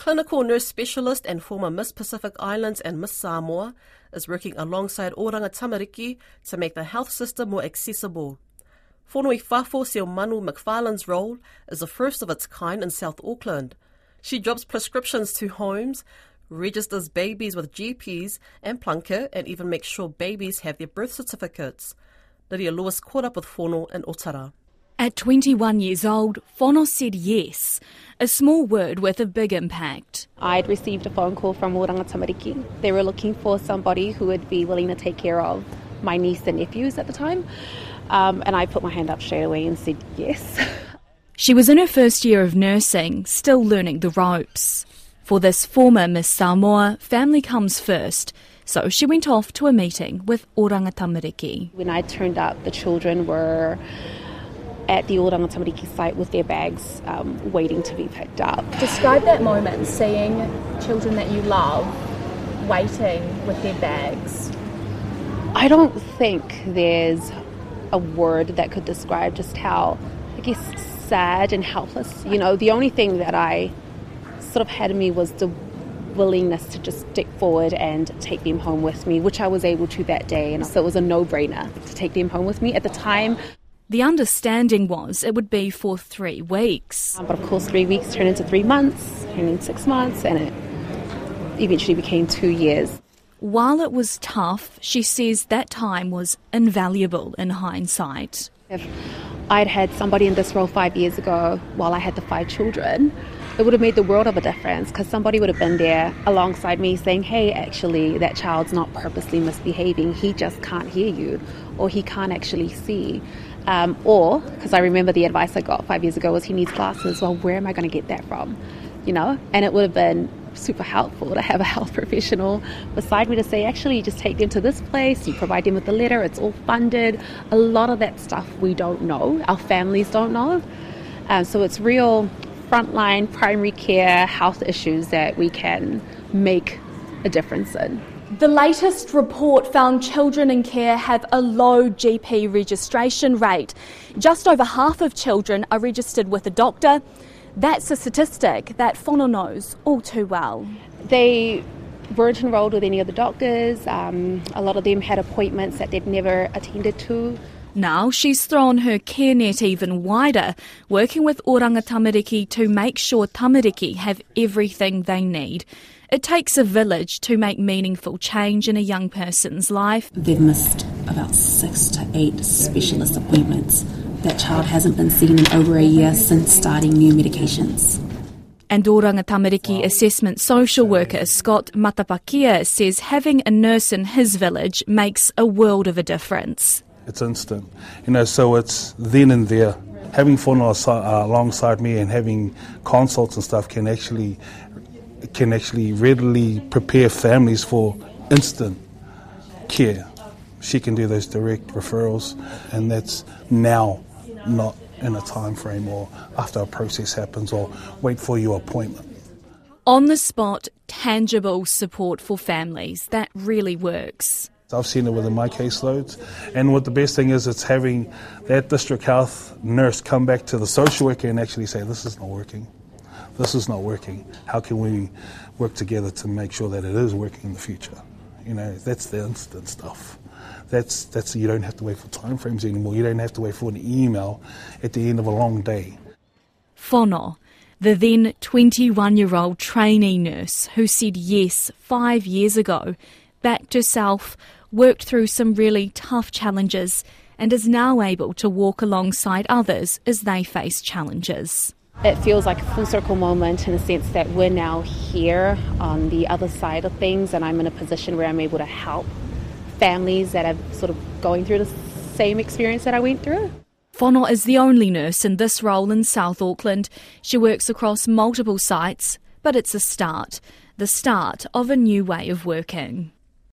clinical nurse specialist and former Miss Pacific Islands and Miss Samoa, is working alongside Oranga Tamariki to make the health system more accessible. Whonoi Fafo Seo Manu McFarlane's role is the first of its kind in South Auckland. She drops prescriptions to homes, registers babies with GPs and Plunket, and even makes sure babies have their birth certificates. Lydia Lewis caught up with Fono in Otara. At 21 years old, Fono said yes, a small word with a big impact. I'd received a phone call from Oranga Tamariki. They were looking for somebody who would be willing to take care of my niece and nephews at the time. Um, and I put my hand up straight away and said yes. She was in her first year of nursing, still learning the ropes. For this former Miss Samoa, family comes first, so she went off to a meeting with Oranga Tamariki. When I turned up, the children were at the Oranga Tamariki site with their bags um, waiting to be picked up. Describe that moment, seeing children that you love waiting with their bags. I don't think there's a word that could describe just how, I guess, sad and helpless. You know, the only thing that I sort of had in me was the willingness to just stick forward and take them home with me, which I was able to that day. And so it was a no brainer to take them home with me. At the time, the understanding was it would be for three weeks. Um, but of course, three weeks turned into three months, turned into six months, and it eventually became two years. While it was tough, she says that time was invaluable in hindsight. If I'd had somebody in this role five years ago while I had the five children, it would have made the world of a difference because somebody would have been there alongside me saying, hey, actually, that child's not purposely misbehaving. He just can't hear you or he can't actually see. Um, or, because I remember the advice I got five years ago was he needs glasses. Well, where am I going to get that from? You know? And it would have been super helpful to have a health professional beside me to say, actually, you just take them to this place, you provide them with the letter, it's all funded. A lot of that stuff we don't know, our families don't know. Um, so it's real frontline primary care health issues that we can make a difference in. The latest report found children in care have a low GP registration rate. Just over half of children are registered with a doctor. That's a statistic that Fono knows all too well. They weren't enrolled with any of the doctors. Um, a lot of them had appointments that they'd never attended to. Now she's thrown her care net even wider, working with Oranga Tamariki to make sure Tamariki have everything they need. It takes a village to make meaningful change in a young person's life. They've missed about six to eight specialist appointments. That child hasn't been seen in over a year since starting new medications. And Oranga Tamariki assessment social worker Scott Matapakia says having a nurse in his village makes a world of a difference. It's instant, you know, so it's then and there. Having Fono uh, alongside me and having consults and stuff can actually can actually readily prepare families for instant care. She can do those direct referrals, and that's now, not in a time frame or after a process happens or wait for your appointment. On the spot, tangible support for families that really works. I've seen it within my caseloads, and what the best thing is, it's having that district health nurse come back to the social worker and actually say, "This is not working." this is not working. How can we work together to make sure that it is working in the future? You know, that's the instant stuff. That's that's you don't have to wait for time frames anymore. You don't have to wait for an email at the end of a long day. Fono, the then 21 year old trainee nurse who said yes five years ago, backed herself, worked through some really tough challenges, and is now able to walk alongside others as they face challenges it feels like a full circle moment in the sense that we're now here on the other side of things, and I'm in a position where I'm able to help families that are sort of going through the same experience that I went through. Fono is the only nurse in this role in South Auckland. She works across multiple sites, but it's a start the start of a new way of working.